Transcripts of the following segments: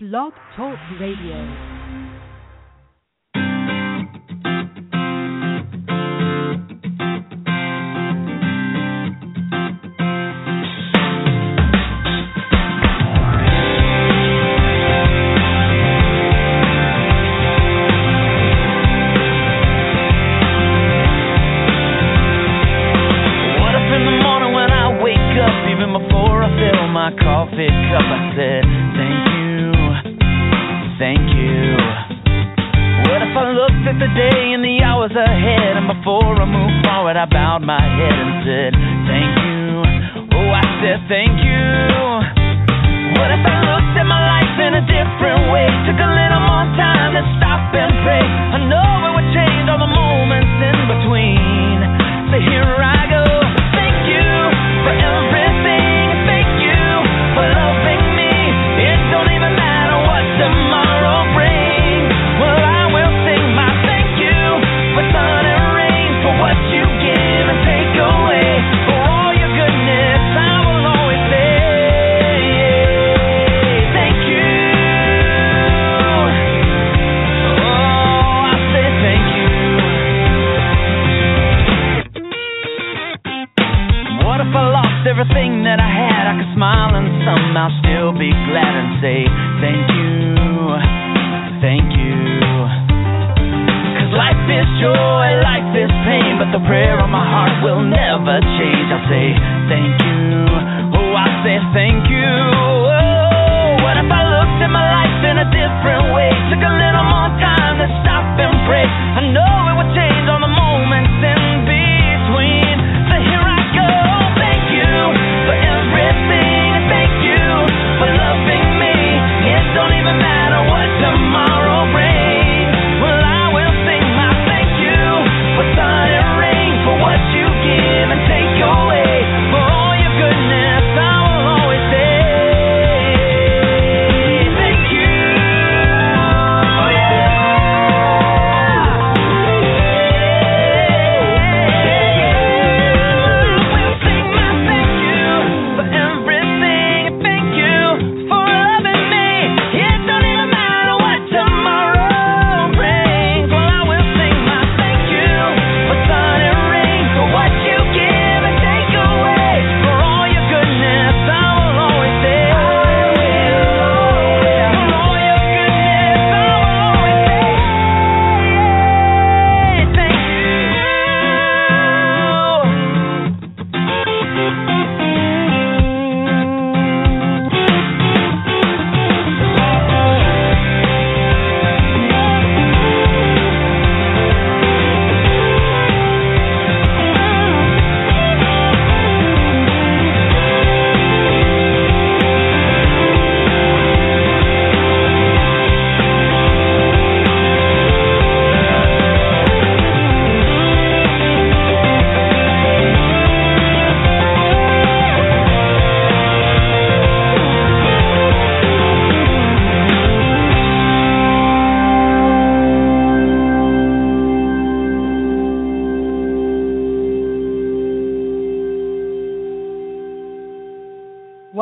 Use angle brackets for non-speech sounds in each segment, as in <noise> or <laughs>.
Blog Talk Radio.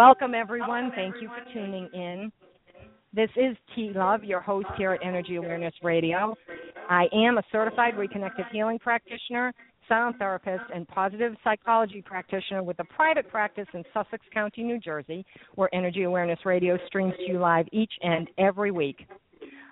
Welcome, everyone. Thank you for tuning in. This is T Love, your host here at Energy Awareness Radio. I am a certified Reconnective Healing practitioner, sound therapist, and positive psychology practitioner with a private practice in Sussex County, New Jersey, where Energy Awareness Radio streams to you live each and every week.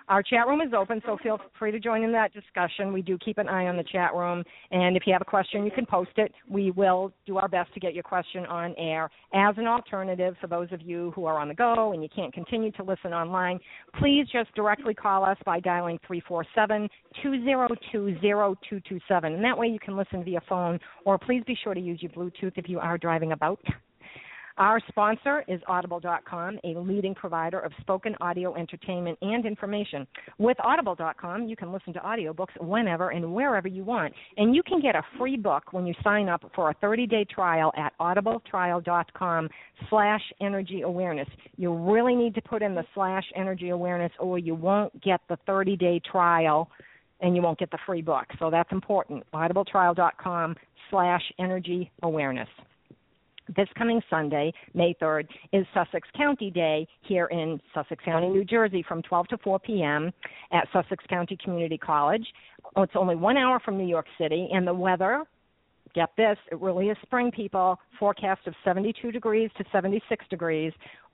Our chat room is open, so feel free to join in that discussion. We do keep an eye on the chat room, and if you have a question, you can post it. We will do our best to get your question on air. As an alternative, for those of you who are on the go and you can't continue to listen online, please just directly call us by dialing 347 202 0227. And that way you can listen via phone, or please be sure to use your Bluetooth if you are driving about. Our sponsor is Audible.com, a leading provider of spoken audio entertainment and information. With Audible.com, you can listen to audiobooks whenever and wherever you want. And you can get a free book when you sign up for a 30-day trial at audibletrial.com slash energy awareness. You really need to put in the slash energy awareness or you won't get the 30-day trial and you won't get the free book. So that's important. audibletrial.com slash energy awareness. This coming Sunday, May 3rd, is Sussex County Day here in Sussex County, New Jersey, from 12 to 4 p.m. at Sussex County Community College. Oh, it's only one hour from New York City, and the weather get this, it really is spring, people. Forecast of 72 degrees to 76 degrees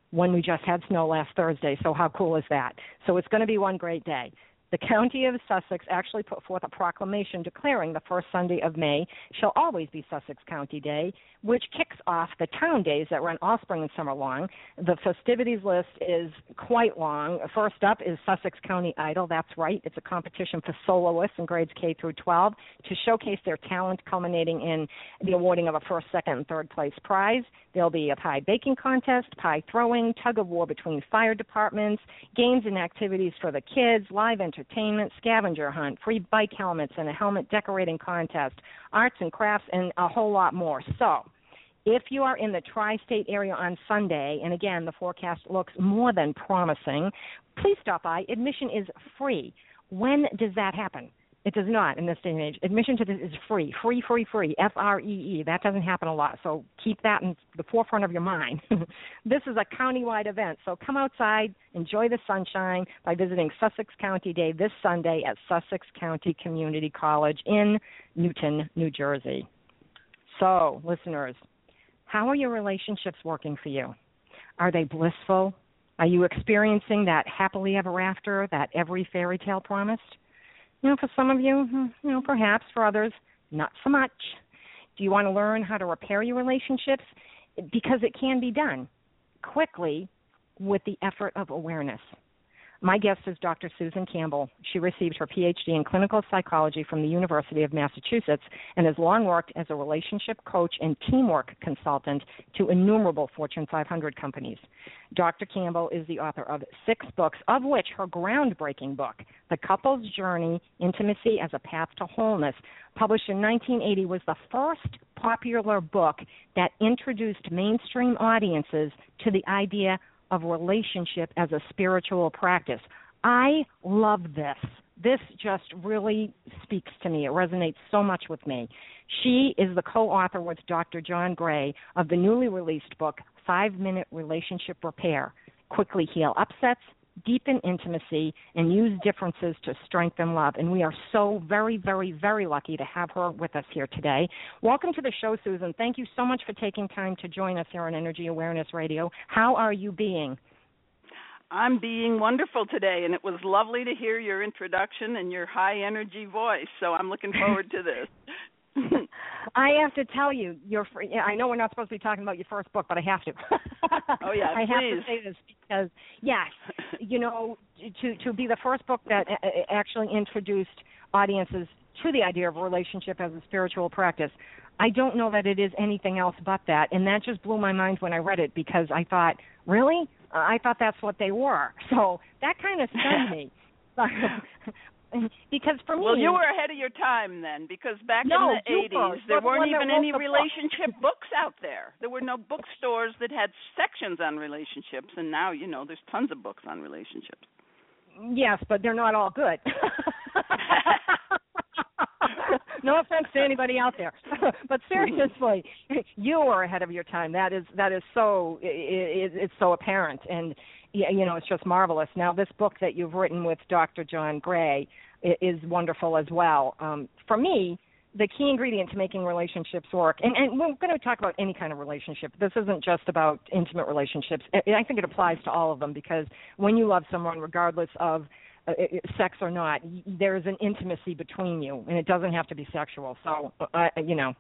when we just had snow last Thursday. So, how cool is that? So, it's going to be one great day. The County of Sussex actually put forth a proclamation declaring the first Sunday of May shall always be Sussex County Day, which kicks off the town days that run all spring and summer long. The festivities list is quite long. First up is Sussex County Idol. That's right. It's a competition for soloists in grades K through 12 to showcase their talent, culminating in the awarding of a first, second, and third place prize. There'll be a pie baking contest, pie throwing, tug of war between fire departments, games and activities for the kids, live entertainment entertainment scavenger hunt, free bike helmets, and a helmet decorating contest, arts and crafts, and a whole lot more. So, if you are in the tri state area on Sunday, and again, the forecast looks more than promising, please stop by. Admission is free. When does that happen? It does not in this day and age. Admission to this is free, free, free, free. F R E E. That doesn't happen a lot, so keep that in the forefront of your mind. <laughs> this is a countywide event, so come outside, enjoy the sunshine by visiting Sussex County Day this Sunday at Sussex County Community College in Newton, New Jersey. So, listeners, how are your relationships working for you? Are they blissful? Are you experiencing that happily ever after that every fairy tale promised? You know, for some of you, hmm, you know, perhaps for others, not so much. Do you want to learn how to repair your relationships? Because it can be done quickly with the effort of awareness. My guest is Dr. Susan Campbell. She received her PhD in clinical psychology from the University of Massachusetts and has long worked as a relationship coach and teamwork consultant to innumerable Fortune 500 companies. Dr. Campbell is the author of six books, of which her groundbreaking book, The Couple's Journey Intimacy as a Path to Wholeness, published in 1980, was the first popular book that introduced mainstream audiences to the idea of relationship as a spiritual practice. I love this. This just really speaks to me. It resonates so much with me. She is the co author with Dr. John Gray of the newly released book, Five Minute Relationship Repair Quickly Heal Upsets, deepen intimacy, and use differences to strengthen love. And we are so very, very, very lucky to have her with us here today. Welcome to the show, Susan. Thank you so much for taking time to join us here on Energy Awareness Radio. How are you being? I'm being wonderful today, and it was lovely to hear your introduction and your high energy voice. So I'm looking forward to this. <laughs> <laughs> I have to tell you, your I know we're not supposed to be talking about your first book, but I have to. <laughs> oh yeah, <laughs> I please. have to say this because yes, you know, to to be the first book that actually introduced audiences to the idea of a relationship as a spiritual practice. I don't know that it is anything else but that, and that just blew my mind when I read it because I thought, really, I thought that's what they were. So that kind of stunned me. <laughs> because for me well you were ahead of your time then because back no, in the 80s there weren't even any relationship book. <laughs> books out there. There were no bookstores that had sections on relationships and now you know there's tons of books on relationships. Yes but they're not all good. <laughs> No offense to anybody out there. But seriously mm-hmm. you were ahead of your time. That is that is so it, it, it's so apparent. And you know, it's just marvelous. Now, this book that you've written with Dr. John Gray is wonderful as well. Um, for me, the key ingredient to making relationships work, and, and we're going to talk about any kind of relationship. This isn't just about intimate relationships. I think it applies to all of them because when you love someone, regardless of uh, sex or not, there is an intimacy between you, and it doesn't have to be sexual. So, uh, you know,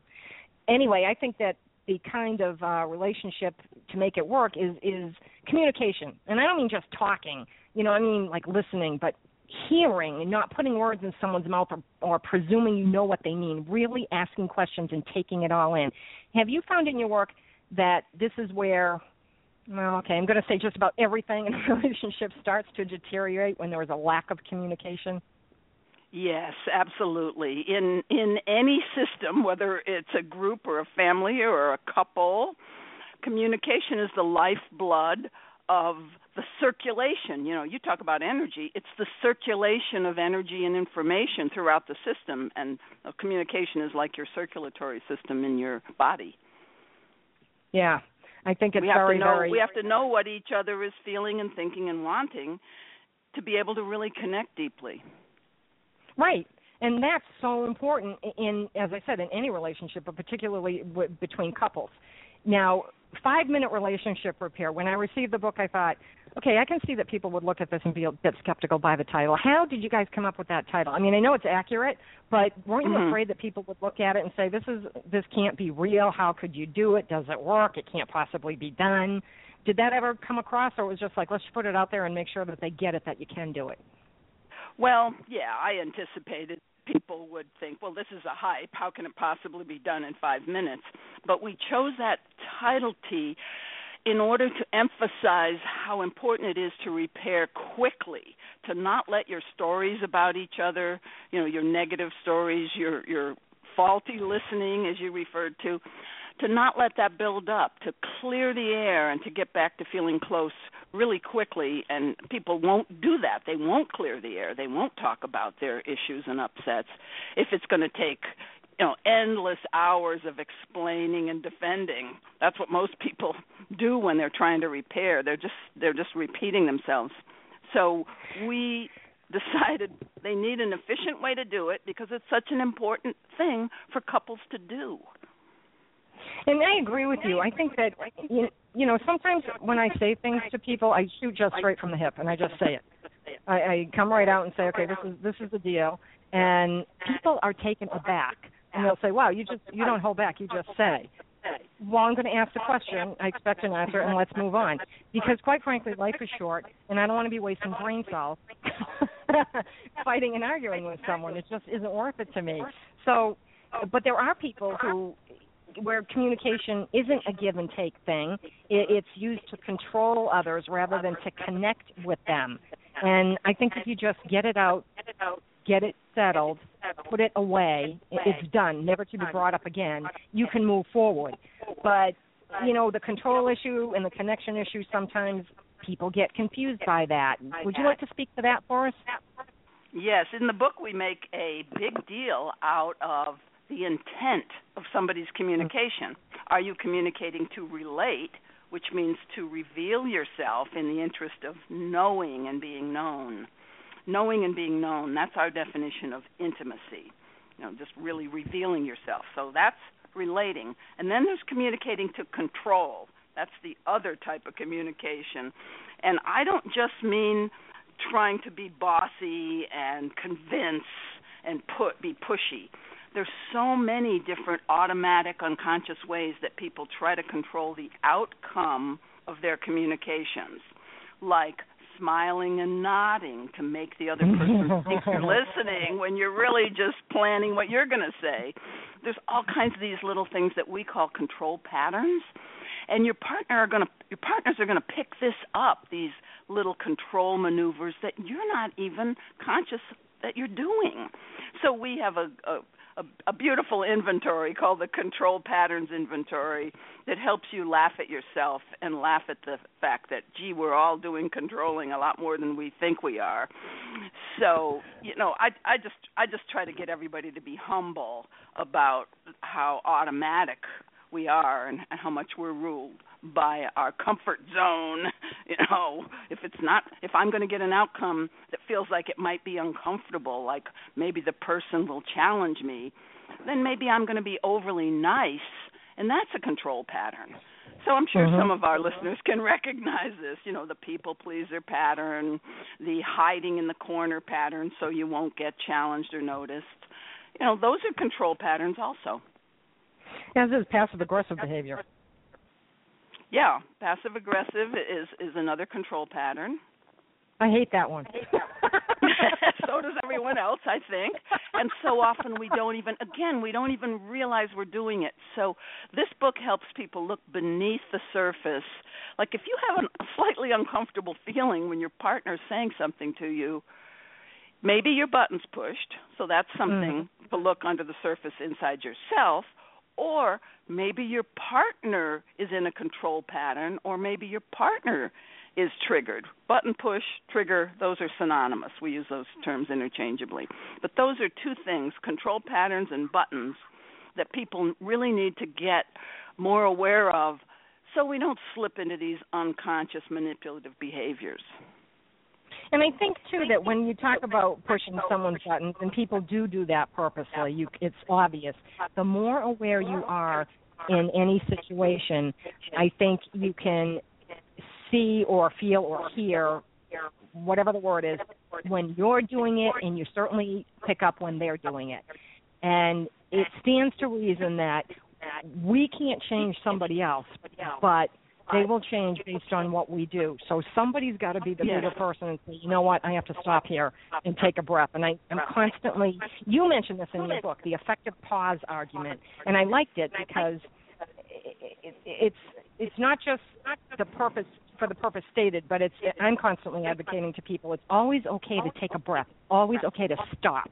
anyway, I think that the kind of uh, relationship to make it work is is communication, and I don't mean just talking. You know, I mean like listening, but hearing and not putting words in someone's mouth or, or presuming you know what they mean. Really asking questions and taking it all in. Have you found in your work that this is where well, okay, I'm going to say just about everything in <laughs> a relationship starts to deteriorate when there is a lack of communication. Yes, absolutely. In in any system, whether it's a group or a family or a couple, communication is the lifeblood of the circulation. You know, you talk about energy, it's the circulation of energy and information throughout the system and communication is like your circulatory system in your body. Yeah. I think it's we have very, to know very we have to know what each other is feeling and thinking and wanting to be able to really connect deeply. Right. And that's so important in, as I said, in any relationship, but particularly w- between couples. Now, five minute relationship repair. When I received the book, I thought, okay, I can see that people would look at this and be a bit skeptical by the title. How did you guys come up with that title? I mean, I know it's accurate, but weren't you Mhm. afraid that people would look at it and say, this is this can't be real? How could you do it? Does it work? It can't possibly be done. Did that ever come across, or it was just like, let's put it out there and make sure that they get it that you can do it? Well, yeah, I anticipated people would think, well, this is a hype. How can it possibly be done in five minutes? But we chose that title T in order to emphasize how important it is to repair quickly, to not let your stories about each other, you know, your negative stories, your your faulty listening as you referred to, to not let that build up, to clear the air and to get back to feeling close really quickly and people won't do that. They won't clear the air. They won't talk about their issues and upsets if it's going to take you know endless hours of explaining and defending. That's what most people <laughs> do when they're trying to repair. They're just they're just repeating themselves. So we decided they need an efficient way to do it because it's such an important thing for couples to do. And I agree with you. I think that you, you know sometimes when I say things to people, I shoot just straight from the hip, and I just say it. I, I come right out and say, okay, this is this is the deal, and people are taken aback, and they'll say, wow, you just you don't hold back, you just say. Well, I'm going to ask the question. I expect an answer, and let's move on. Because quite frankly, life is short, and I don't want to be wasting brain cells <laughs> fighting and arguing with someone. It just isn't worth it to me. So, but there are people who where communication isn't a give and take thing. It's used to control others rather than to connect with them. And I think if you just get it out, get it settled, put it away, it's done, never to be brought up again, you can move forward. But, you know, the control issue and the connection issue, sometimes people get confused by that. Would you like to speak to that for us? Yes, in the book we make a big deal out of the intent of somebody's communication. Mm. Are you communicating to relate, which means to reveal yourself in the interest of knowing and being known? Knowing and being known, that's our definition of intimacy. You know, just really revealing yourself. So that's relating. And then there's communicating to control. That's the other type of communication. And I don't just mean trying to be bossy and convince and put be pushy there's so many different automatic unconscious ways that people try to control the outcome of their communications like smiling and nodding to make the other person <laughs> think you're listening when you're really just planning what you're going to say. There's all kinds of these little things that we call control patterns and your partner are going to your partners are going to pick this up these little control maneuvers that you're not even conscious that you're doing. So we have a, a a, a beautiful inventory called the Control Patterns Inventory that helps you laugh at yourself and laugh at the fact that, gee, we're all doing controlling a lot more than we think we are. So, you know, I I just I just try to get everybody to be humble about how automatic we are and, and how much we're ruled by our comfort zone <laughs> you know if it's not if i'm going to get an outcome that feels like it might be uncomfortable like maybe the person will challenge me then maybe i'm going to be overly nice and that's a control pattern so i'm sure Mhm. some of our listeners can recognize this you know the people pleaser pattern the hiding in the corner pattern so you won't get challenged or noticed you know those are control patterns also As is passive aggressive behavior. Yeah, passive aggressive is is another control pattern. I hate that one. <laughs> so does everyone else, I think. And so often we don't even again, we don't even realize we're doing it. So this book helps people look beneath the surface. Like if you have a slightly uncomfortable feeling when your partner's saying something to you, maybe your button's pushed, so that's mm. something to look under the surface inside yourself or maybe your partner is in a control pattern or maybe your partner is triggered. Button push trigger those are synonymous. We use those terms interchangeably. But those are two things control patterns and buttons that people really need to get more aware of so we don't slip into these unconscious manipulative behaviors. And I think too that when you talk about pushing someone's buttons, and people do do that purposely, you, it's obvious. The more aware you are in any situation, I think you can see or feel or hear whatever the word is when you're doing it, and you certainly pick up when they're doing it. And it stands to reason that we can't change somebody else, but they will change based on what we do. So somebody's got to be the bigger person and say, you know what, I have to stop here and take a breath. And I am constantly. You mentioned this in your book, the effective pause argument, and I liked it because it's it's not just the purpose for the purpose stated, but it's I'm constantly advocating to people. It's always okay to take a breath. Always okay to stop.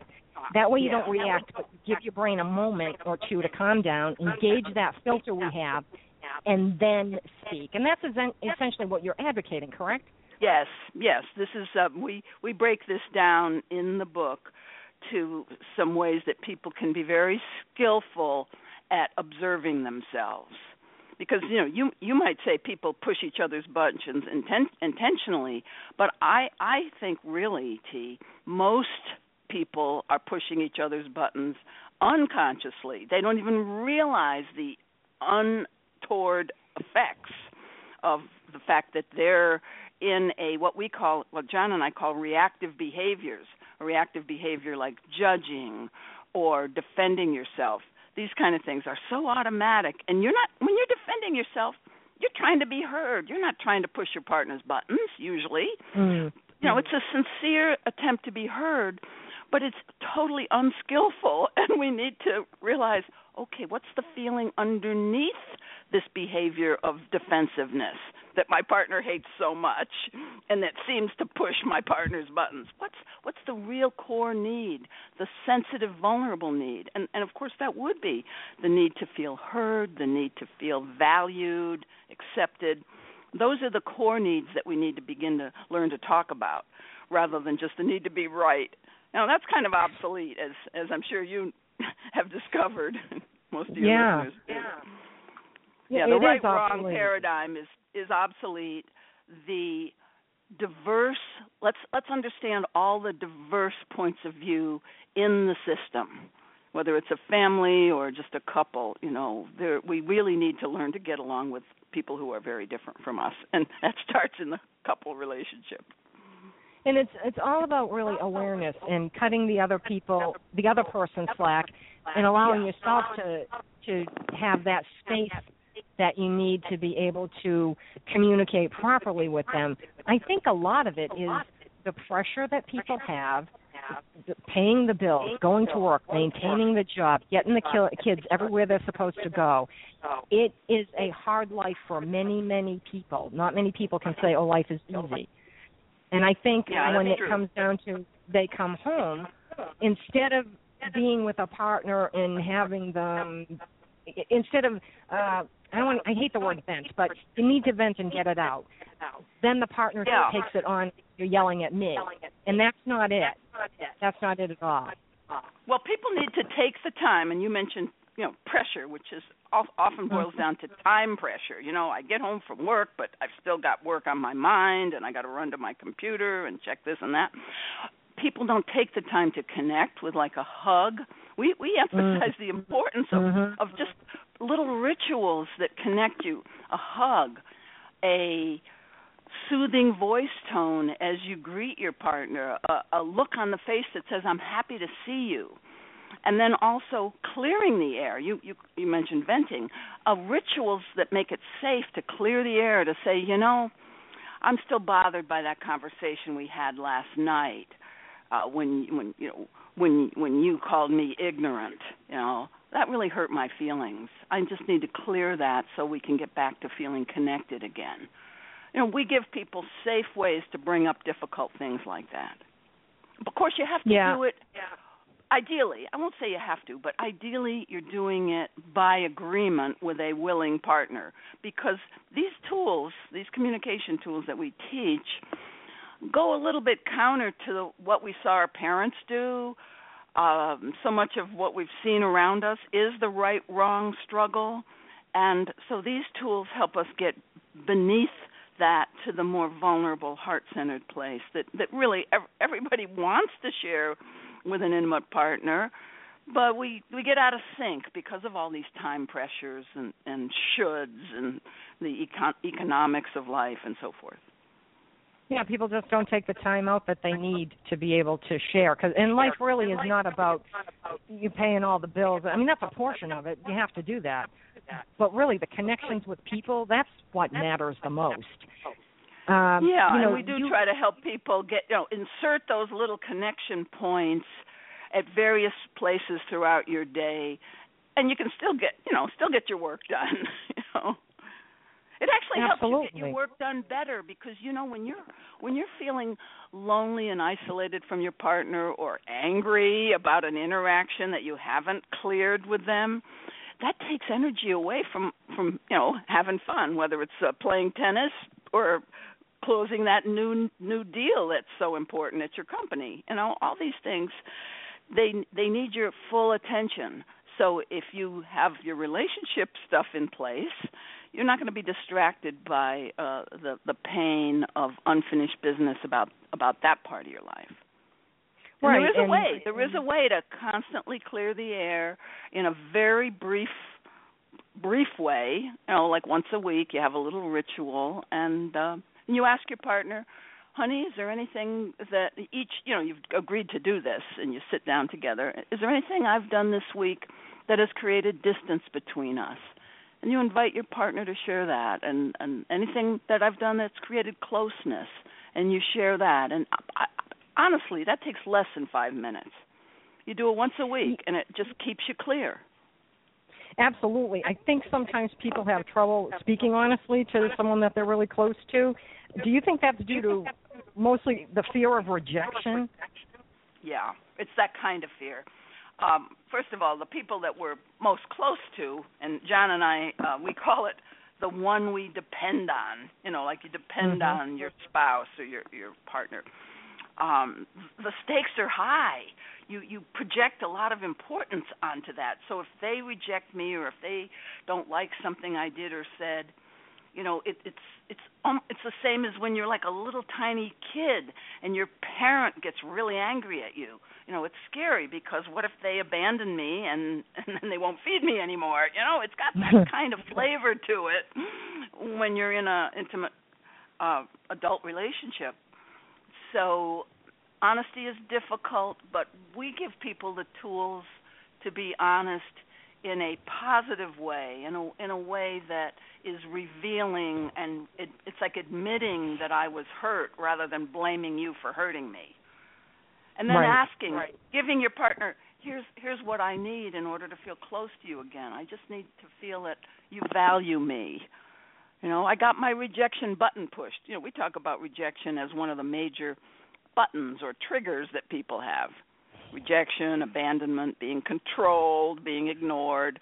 That way you don't react, but give your brain a moment or two to calm down, engage that filter we have, and then speak. And that's essentially what you're advocating, correct? Yes, yes. This is uh, we we break this down in the book to some ways that people can be very skillful at observing themselves. Because you know you you might say people push each other's buttons inten- intentionally, but I I think really T most people are pushing each other's buttons unconsciously. They don't even realize the untoward effects of the fact that they're in a what we call what John and I call reactive behaviors. A reactive behavior like judging or defending yourself. These kind of things are so automatic and you're not when you're defending yourself, you're trying to be heard. You're not trying to push your partner's buttons usually. Mm. You know, it's a sincere attempt to be heard but it's totally unskillful <laughs> and we need to realize okay what's the feeling underneath this behavior of defensiveness that my partner hates so much and that seems to push my partner's buttons what's what's the real core need the sensitive vulnerable need and and of course that would be the need to feel heard the need to feel valued accepted those are the core needs that we need to begin to learn to talk about rather than just the need to be right now that's kind of obsolete, as as I'm sure you <laughs> have discovered. <laughs> Most of your yeah. listeners. Yeah. Yeah, the right wrong paradigm is is obsolete. The diverse let's let's understand all the diverse points of view in the system whether it's a family or just a couple you know there we really need to learn to get along with people who are very different from us and <laughs> that starts in the couple relationship. And it's it's all about really awareness and cutting the other people the other person slack and allowing yourself to to have that space that you need to be able to communicate properly with them. I think a lot of it is the pressure that people have paying the bills going to work maintaining the job getting the kids everywhere they're supposed to go. It is a hard life for many many people. Not many people can say oh life is easy. And I think yeah, when it true. comes down to they come home, instead of being with a partner and having them, instead of uh, I don't want, I hate the word vent, but you need to vent and get it out. Then the partner yeah. takes it on. You're yelling at me, and that's not it. That's not it at all. Well, people need to take the time, and you mentioned you know pressure which is often boils down to time pressure you know i get home from work but i've still got work on my mind and i got to run to my computer and check this and that people don't take the time to connect with like a hug we we emphasize mm. the importance of mm-hmm. of just little rituals that connect you a hug a soothing voice tone as you greet your partner a, a look on the face that says i'm happy to see you and then also clearing the air. You you, you mentioned venting, uh, rituals that make it safe to clear the air to say, you know, I'm still bothered by that conversation we had last night uh, when when you know when when you called me ignorant. You know that really hurt my feelings. I just need to clear that so we can get back to feeling connected again. You know, we give people safe ways to bring up difficult things like that. Of course, you have to yeah. do it ideally, I won't say you have to, but ideally you're doing it by agreement with a willing partner because these tools, these communication tools that we teach, go a little bit counter to what we saw our parents do. Um, so much of what we've seen around us is the right wrong struggle. And so these tools help us get beneath that to the more vulnerable heart-centered place that that really everybody <laughs> wants to share with an intimate partner but we we get out of sync because of all these time pressures and and shoulds and the econ- economics of life and so forth yeah people just don't take the time out that they need to be able to share because and life really is not about you paying all the bills. I mean that's a portion of it. You have to do that. But really the connections with people that's what matters the most. Um, yeah, you know, and we do you, try to help people get you know insert those little connection points at various places throughout your day, and you can still get you know still get your work done. <laughs> you know, it actually Absolutely. helps you get your work done better because you know when you're when you're feeling lonely and isolated from your partner or angry about an interaction that you haven't cleared with them that takes energy away from from you know having fun whether it's uh, playing tennis or closing that new new deal that's so important at your company you know all these things they they need your full attention so if you have your relationship stuff in place you're not going to be distracted by uh the the pain of unfinished business about about that part of your life and right. there is and, a way there is a way to constantly clear the air in a very brief brief way you know like once a week you have a little ritual and uh and you ask your partner, honey, is there anything that each, you know, you've agreed to do this and you sit down together. Is there anything I've done this week that has created distance between us? And you invite your partner to share that and and anything that I've done that's created closeness and you share that and I, I, honestly, that takes less than 5 minutes. You do it once a week and it just keeps you clear. Absolutely. I think sometimes people have trouble speaking honestly to someone that they're really close to. Do you think that's due to mostly the fear of rejection? Yeah, it's that kind of fear. Um, first of all, the people that we're most close to, and John and I, uh, we call it the one we depend on. You know, like you depend mm-hmm. on your spouse or your your partner. Um, the stakes are high you you project a lot of importance onto that. So if they reject me or if they don't like something I did or said, you know, it, it's it's um, it's the same as when you're like a little tiny kid and your parent gets really angry at you. You know, it's scary because what if they abandon me and <laughs> and then they won't feed me anymore? You know, it's got that <laughs> kind of flavor to it when you're in a intimate uh adult relationship. So honesty is difficult, but we give people the tools to be honest in a positive way, in a in a way that is revealing and it, it's like admitting that I was hurt rather than blaming you for hurting me. And then right. asking, right. giving your partner, here's here's what I need in order to feel close to you again. I just need to feel that you value me. You know, I got my rejection button pushed. You know, we talk about rejection as one of the major buttons or triggers that people have rejection, abandonment, being controlled, being ignored.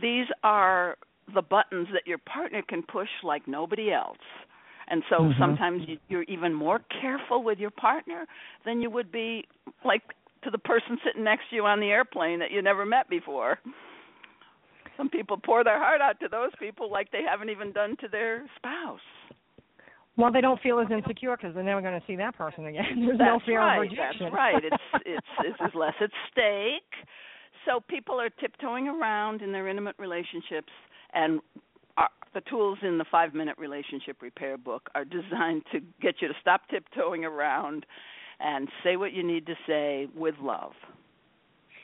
These are the buttons that your partner can push like nobody else. And so mm-hmm. sometimes you, you're even more careful with your partner than you would be like to the person sitting next to you on the airplane that you never met before. Some people pour their heart out to those people like they haven't even done to their spouse. Well, they don't feel as insecure because they're never going to see that person again. <laughs> There's That's no fear right. of rejection. That's right. It's <laughs> it's it's, it's less at stake. So people are tiptoeing around in their intimate relationships, and our, the tools in the five minute relationship repair book are designed to get you to stop tiptoeing around and say what you need to say with love.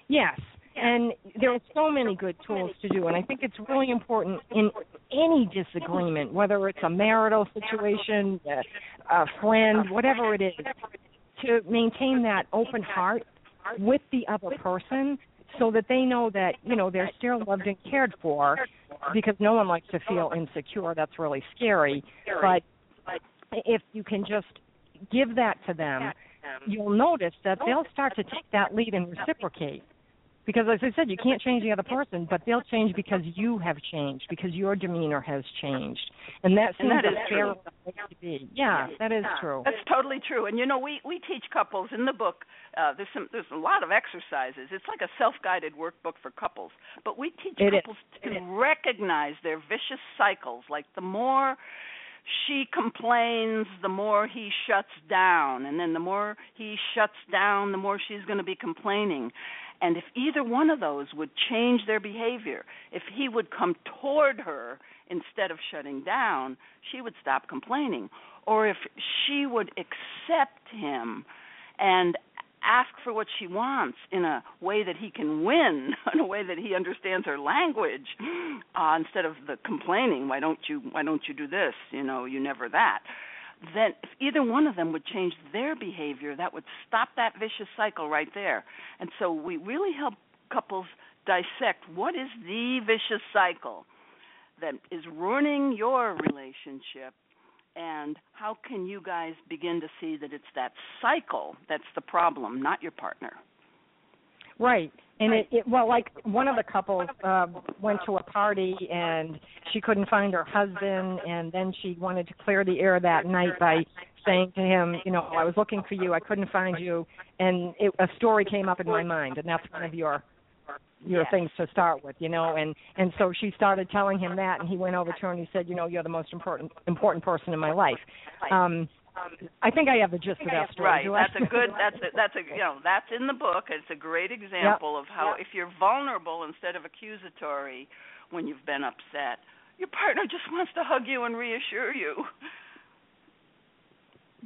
Yes, and there are so many good tools to do and i think it's really important in any disagreement whether it's a marital situation a friend whatever it is to maintain that open heart with the other person so that they know that you know they're still loved and cared for because no one likes to feel insecure. That's really scary. But if you can just give that to them. you'll notice that they'll start to take that lead and reciprocate Because as I said, you can't change the other person, but they'll change because you have changed, because your demeanor has changed, and that seems and that a is fair true. way to be. Yeah, that is true. That's totally true. And you know, we we teach couples in the book. Uh, there's some there's a lot of exercises. It's like a self-guided workbook for couples. But we teach It is. couples to recognize their vicious cycles. Like the more she complains, the more he shuts down, and then the more he shuts down, the more she's going to be complaining. And if either one of those would change their behavior, if he would come toward her instead of shutting down, she would stop complaining. Or if she would accept him and ask for what she wants in a way that he can win, <laughs> in a way that he understands her language, uh, instead of the complaining, why don't you why don't you do this? You know, you never that. Then if either one of them would change their behavior, that would stop that vicious cycle right there. And so we really help couples dissect what is the vicious cycle that is ruining your relationship and how can you guys begin to see that it's that cycle that's the problem, not your partner. Right. And it, it well like one of the couples uh went to a party and she couldn't find her husband and then she wanted to clear the air that night by saying to him, you know, I was looking for you, I couldn't find you and it, a story came up in my mind and that's one of your your Yes. things to start with, you know, and and so she started telling him that and he went over to her and he said, you know, you're the most important important person in my life. Um I think I have the gist of that story. Right. Do That's a good. <laughs> That's a, that's a you know that's in the book. It's a great example of how if you're vulnerable instead of accusatory when you've been upset, your partner just wants to hug you and reassure you.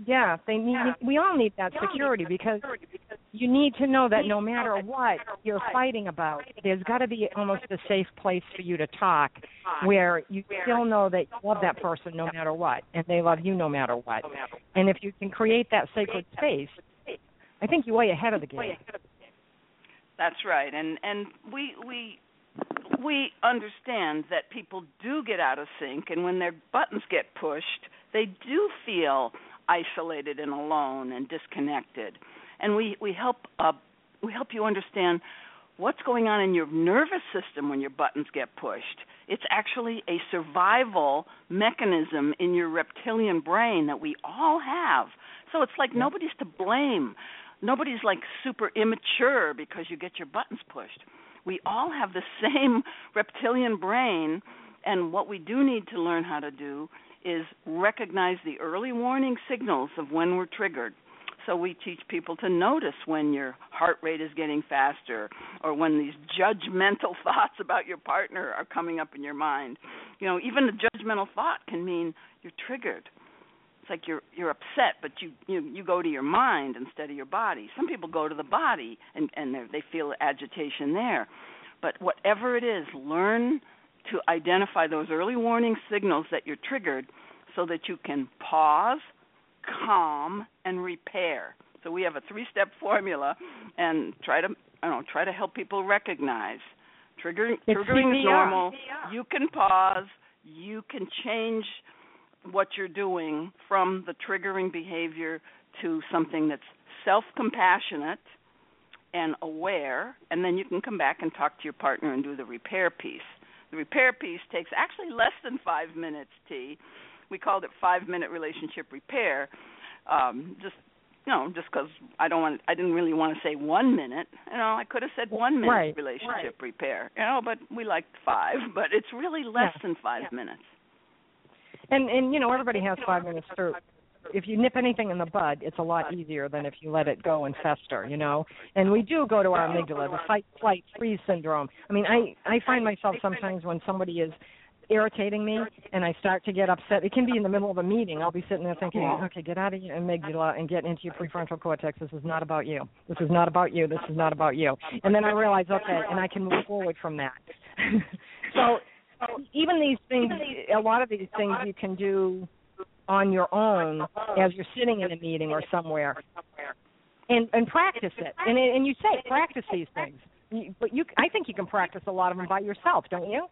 Yeah, they need. We all need that security because you need to know that no matter what you're fighting about, there's got to be almost a safe place for you to talk, where you still know that you love that person no matter what, and they love you no matter what. And if you can create that sacred space, I think you're way ahead of the game. That's right, and and we we we understand that people do get out of sync, and when their buttons get pushed, they do feel isolated and alone and disconnected. And we we help uh, we help you understand what's going on in your nervous system when your buttons get pushed. It's actually a survival mechanism in your reptilian brain that we all have. So it's like nobody's to blame. Nobody's like super immature because you get your buttons pushed. We all have the <laughs> same reptilian brain, and what we do need to learn how to do is recognize the early warning signals of when we're triggered. So we teach people to notice when your heart rate is getting faster or when these judgmental <laughs> thoughts about your partner are coming up in your mind. You know, even the judgmental thought can mean you're triggered. It's like you're you're upset, but you you you go to your mind instead of your body. Some people go to the body and and they feel agitation there. But whatever it is, learn to identify those early warning signals that you're triggered so that you can pause, calm, and repair. So we have a three-step formula and try to I don't know, try to help people recognize triggering It's triggering is normal. You can pause, you can change what you're doing from the triggering behavior to something that's self-compassionate and aware, and then you can come back and talk to your partner and do the repair piece. The repair piece takes actually less than five minutes, T. We called it five minute relationship repair. Um, just you know, just because I don't want, I didn't really want to say one minute. You know, I could have said one minute Right. relationship repair. You know, but we liked five. But it's really less Yeah. than five minutes. And and you know everybody has five minutes to. If you nip anything in the bud, it's a lot easier than if you let it go and fester. You know, and we do go to our amygdala, the fight, flight, freeze syndrome. I mean, I I find myself sometimes when somebody is irritating me and I start to get upset. It can be in the middle of a meeting. I'll be sitting there thinking, okay, get out of your amygdala and get into your prefrontal cortex. This is not about you. This is not about you. This is not about you. And then I realize, okay, and I can move forward from that. <laughs> so even these things, a lot of these things you can do on your own as you're sitting in a meeting or somewhere, and and practice it. And and you say practice these things, but you I think you can practice a lot of them by yourself, don't you?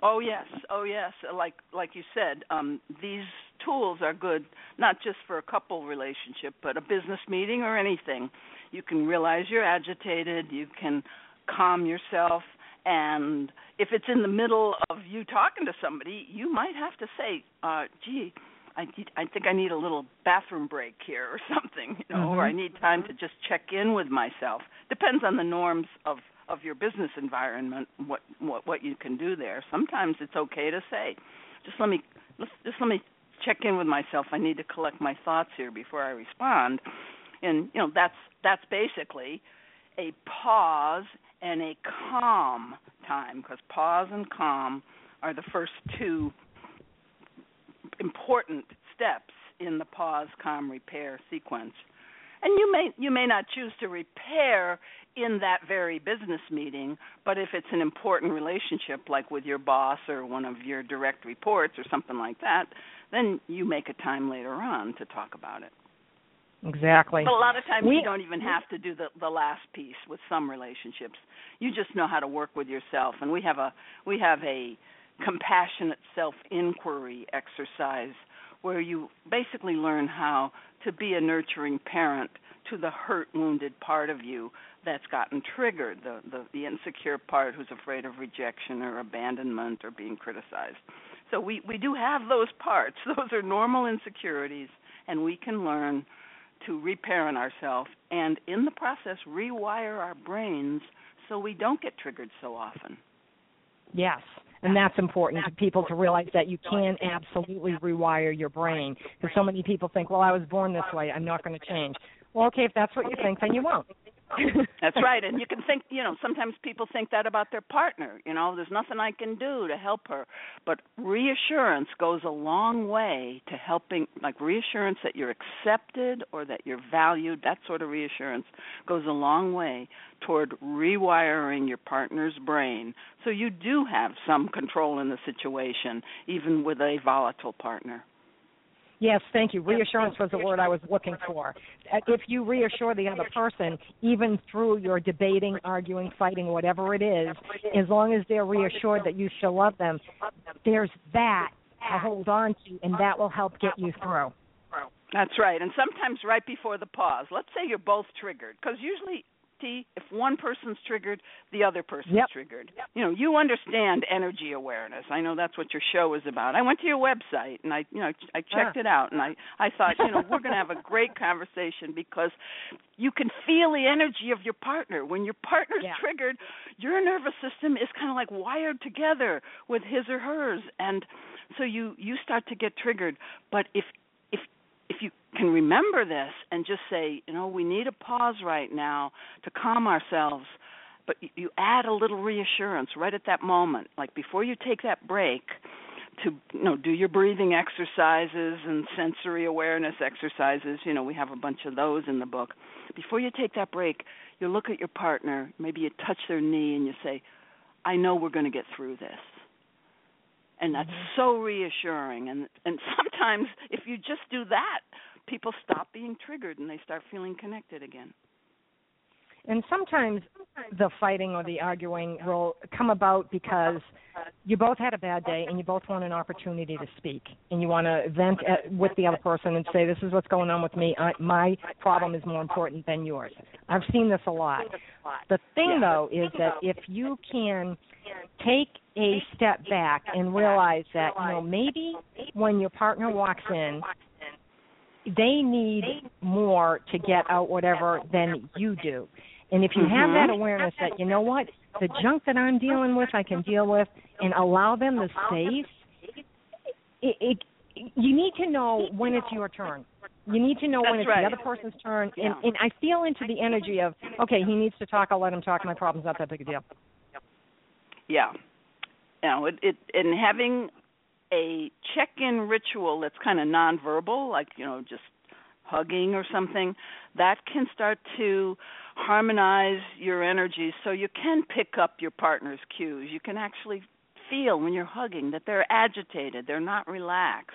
Oh yes, oh yes. Like like you said, um, these tools are good not just for a couple relationship, but a business meeting or anything. You can realize you're agitated. You can calm yourself and if it's in the middle of you talking to somebody, you might have to say, uh, "Gee, I need, I think I need a little bathroom break here or <laughs> something, you know, mm-hmm. or I need time to just check in with myself." Depends on the norms of of your business environment, what what what you can do there. Sometimes it's okay to say, "Just let me just let me check in with myself. I need to collect my thoughts here before I respond." And you know, that's that's basically a pause and a calm time because pause and calm are the first two important steps in the pause calm repair sequence and you may you may not choose to repair in that very business meeting but if it's an important relationship like with your boss or one of your direct reports or something like that then you make a time later on to talk about it Exactly. But a lot of times we, you don't even have to do the the last piece with some relationships. You just know how to work with yourself and we have a we have a compassionate self inquiry exercise where you basically learn how to be a nurturing parent to the hurt wounded part of you that's gotten triggered the, the the insecure part who's afraid of rejection or abandonment or being criticized. So we we do have those parts. <laughs> Those are normal insecurities and we can learn to reparent ourselves and in the process rewire our brains so we don't get triggered so often. Yes, and that's important to people to realize that you can absolutely rewire your brain. Because so many people think, well, I was born this way, I'm not going to change. Well, okay, if that's what you think, then you won't. <laughs> That's right. And you can think, you know, sometimes people think that about their partner, you know, there's nothing I can do to help her. But reassurance goes a long way to helping like reassurance that you're accepted or that you're valued, that sort of reassurance goes a long way toward rewiring your partner's brain so you do have some control in the situation even with a volatile partner. Yes, thank you. Reassurance was the word I was looking for. Uh, if you reassure the other person, even through your debating, arguing, fighting, whatever it is, as long as they're reassured that you still love them, there's that to hold on to, and that will help get you through. That's right. And sometimes right before the pause, let's say you're both triggered, because usually if one person's triggered, the other person's yep. triggered. You know, you understand energy awareness. I know that's what your show is about. I went to your website and I, you know, I checked ah. it out and I I thought, you know, we're going to have a great <laughs> conversation because you can feel the energy of your partner. When your partner's yeah. triggered, your nervous system is kind of like wired together with his or hers and so you you start to get triggered. But if if you can remember this and just say, you know, we need a pause right now to calm ourselves, but you add a little reassurance right at that moment, like before you take that break, to you know do your breathing exercises and sensory awareness exercises. You know, we have a bunch of those in the book. Before you take that break, you look at your partner, maybe you touch their knee and you say, "I know we're going to get through this." And that's mm-hmm. so reassuring and and <laughs> sometimes if you just do that people stop being triggered and they start feeling connected again and sometimes the fighting or the arguing will come about because you both had a bad day and you both want an opportunity to speak. And you want to vent at, with the other person and say this is what's going on with me. I, my problem is more important than yours. I've seen this a lot. The thing though is that if you can take a step back and realize that you know maybe when your partner walks in they need more to get out whatever than you do and if you have that mm-hmm. awareness that you know what the junk that i'm dealing with i can deal with and allow them the space it, it you need to know when it's your turn you need to know That's when it's right. the other person's turn yeah. and, and i feel into the energy of okay he needs to talk i'll let him talk my problem's not that big a deal yeah you know, it, it and having a check-in ritual that's kind of nonverbal, like you know, just hugging or something, that can start to harmonize your energy so you can pick up your partner's cues. You can actually feel when you're hugging that they're agitated, they're not relaxed.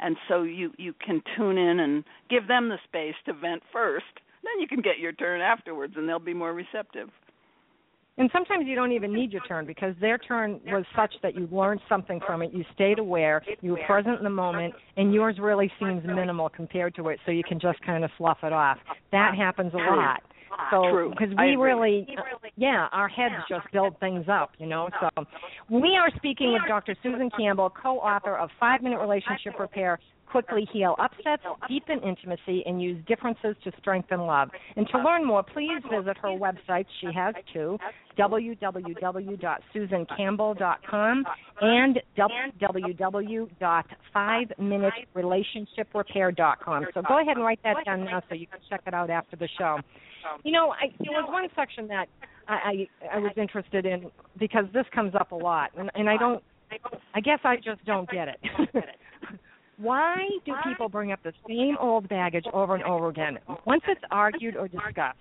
And so you you can tune in and give them the space to vent first. Then you can get your turn afterwards and they'll be more receptive. And sometimes you don't even need your turn because their turn was such that you learned something from it, you stayed aware, you were present in the moment, and yours really seems minimal compared to it, so you can just kind of slough it off. That happens a lot. So because I we agree. really, yeah, our heads just build things up, you know. So we are speaking with Dr. Susan Campbell, co-author of Five Minute Relationship Repair. Quickly heal upsets, deepen intimacy, and use differences to strengthen love. And to learn more, please visit her website. She has two www.susancampbell.com and www.fiveminute-relationship-repair.com. So go ahead and write that down now so you can check it out after the show. You know, I, there was one section that I, I I was interested in because this comes up a lot, and, and I don't. I guess I just don't get it. <laughs> Why do people bring up the same old baggage over and over again? Once it's argued or discussed,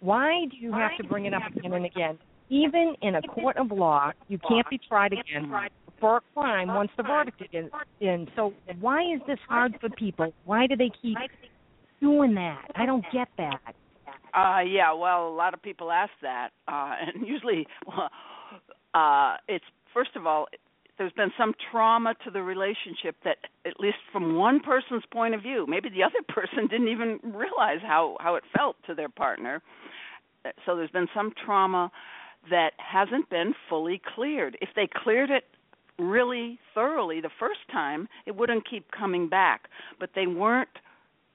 why do you have to bring it up again and again? Even in a court of law, you can't be tried again for a crime once the verdict is in. So why is this hard for people? Why do they keep doing that? I don't get that. Uh yeah, well, a lot of people ask that, uh, <laughs> and usually, <laughs> uh, it's first of all, there's been some trauma to the relationship that, at least from one person's point of view, maybe the other <laughs> person didn't even realize how how it felt to their partner. Uh, so there's been some trauma that hasn't been fully cleared. If they cleared it really thoroughly the first time, it wouldn't keep coming back. But they weren't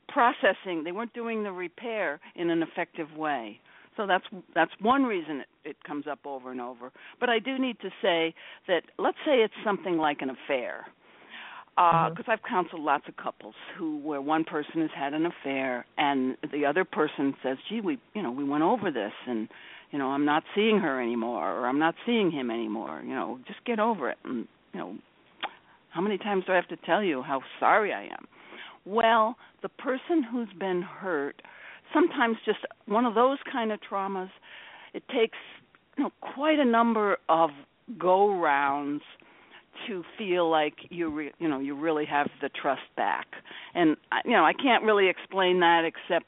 processing, they weren't doing the repair in an effective way. So that's that's one reason it, it comes up over and over. But I do need to say that let's say it's something like an affair, because uh, I've counseled lots of couples who where one person has had an affair and the other person says, "Gee, we you know we went over this and you know I'm not seeing her anymore or I'm not seeing him anymore. You know, just get over it." And you know, how many times do I have to tell you how sorry I am? Well, the person who's been hurt sometimes just one of those kind of traumas it takes you know quite a number of go rounds to feel like you re, you know you really have the trust back. And you know I can't really explain that except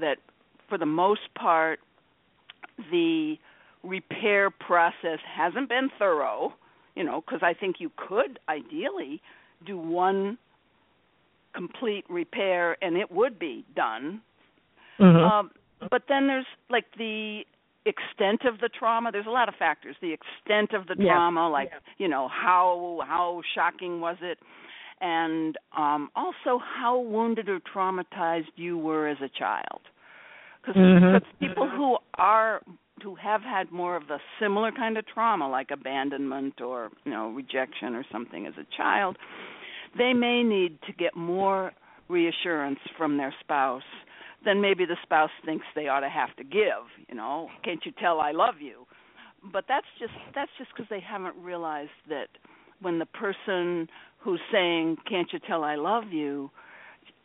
that for the most part the repair process hasn't been thorough you know because I think you could ideally do one complete repair and it would be done Mm-hmm. um, but then there's like the extent of the trauma. There's a lot of factors. The extent of the Yeah. trauma, like you know how how shocking was it, and um, also how wounded or traumatized you were as a child. Because Mhm. people who are who have had more of a similar kind of trauma, like abandonment or you know rejection or something as a child, they may need to get more reassurance from their spouse then maybe the spouse thinks they ought to have to give you know? Can't you tell i love you? But that's just that's just because they haven't realized that when the person who's saying can't you tell i love you?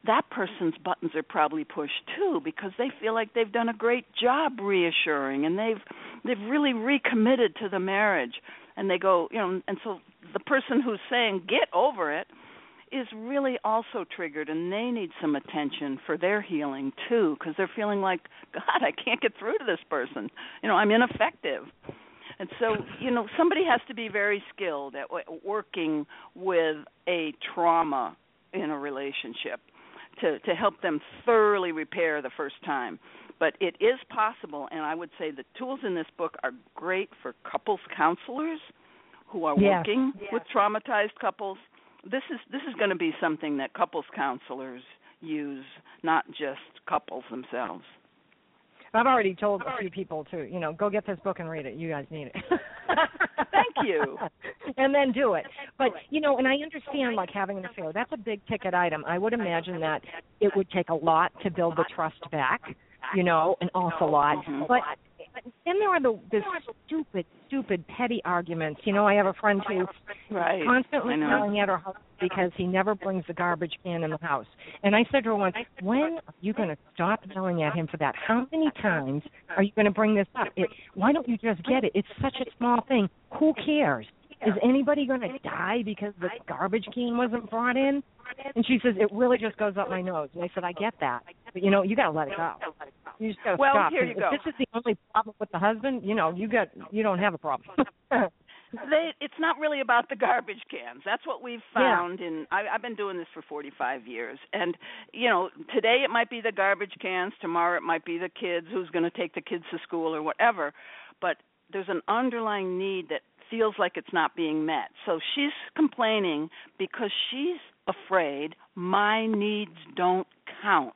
that person's buttons are probably pushed too because they feel like they've done a great job reassuring and they've they've really recommitted to the marriage. And they go you know and so the person who's saying get over it is really also triggered and they need some attention for their healing too because they're feeling like god i can't get through to this person. You know i'm ineffective. And so you know somebody has to be very skilled at working with a trauma in a relationship to to help them thoroughly repair the first time. But it is possible and i would say the tools in this book are great for couples counselors who are Yes. working with traumatized couples this is this is going to be something that couples counselors use, not just couples themselves. I've already told a few people to, you know, go get this book and read it. You guys need it. <laughs> Thank you. <laughs> and then do it. But you know, and I understand like having an affair. That's a big ticket item. I would imagine that it would take a lot to build the trust back. You know, an awful lot. Mhm. But then there are the the stupid, stupid, petty arguments. You know, I have a friend who Right. constantly yelling at her husband because he never brings the garbage can in the house. And I said to her once, "When are you going to stop yelling at him for that? How many times are you going to bring this up? It, why don't you just get it? It's such a small thing. Who cares? Is anybody going to die because the garbage can wasn't brought in?" And she says, "It really just goes up my nose." And I said, "I get that, but you know, you got to let it go. <laughs> You just got to Well, stop. here you if go. this is the only problem with the husband, you know, you got you don't have a problem." <laughs> they it's not really about the garbage cans that's what we've found yeah. in I, i've been doing this for 45 years and you know today it might be the garbage cans tomorrow it might be the kids who's going to take the kids to school or whatever but there's an underlying need that feels like it's not being met so she's complaining because she's afraid my needs don't count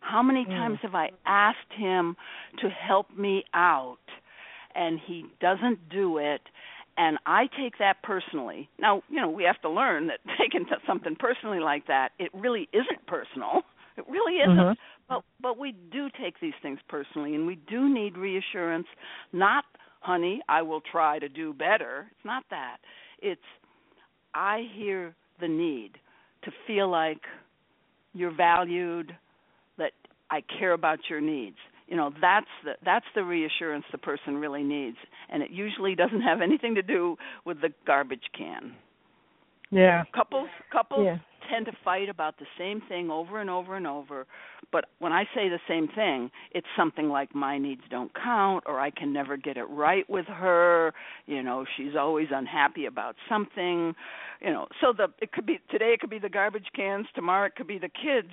how many mm. times have i asked him to help me out and he doesn't do it and I take that personally. Now, you know, we have to learn that <laughs> taking something personally like that, it really isn't personal. It really isn't. Mm-hmm. But but we do take these things personally, and we do need reassurance. Not, honey, I will try to do better. It's not that. It's I hear the need to feel like you're valued, I care about your needs. You know that's the that's the reassurance the person really needs. And it usually doesn't have anything to do with the garbage can. Yeah. Couples couples yeah. tend to fight about the same thing over and over and over. But when i say the same thing it's something like my needs don't count or i can never get it right with her. You know she's always unhappy about something. You know so the it could be today it could be the garbage cans tomorrow it could be the kids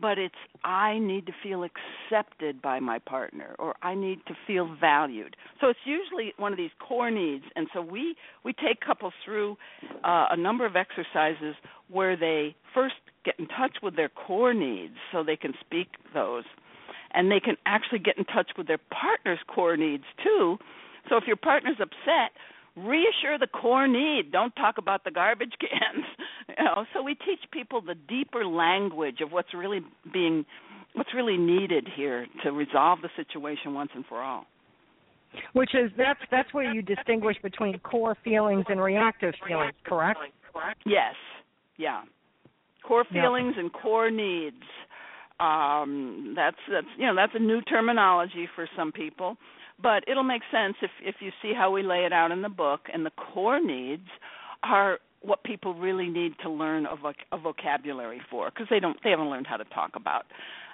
but it's I need to feel accepted by my partner or I need to feel valued. So it's usually one of these core needs and so we we take couples through uh, a number of exercises where they first get in touch with their core needs so they can speak those and they can actually get in touch with their partner's core needs too. So if your partner's upset, reassure the core need. Don't talk about the garbage <laughs> cans. you know, so we teach people the deeper language of what's really being what's really needed here to resolve the situation once and for all. Which is that's that's where you distinguish between core feelings and reactive feelings, correct? Yes. Yeah. Core feelings yep. and core needs. Um that's that's you know, that's a new terminology for some people but it'll make sense if if you see how we lay it out in the book and the core needs are what people really need to learn a, voc- a vocabulary for because they don't they haven't learned how to talk about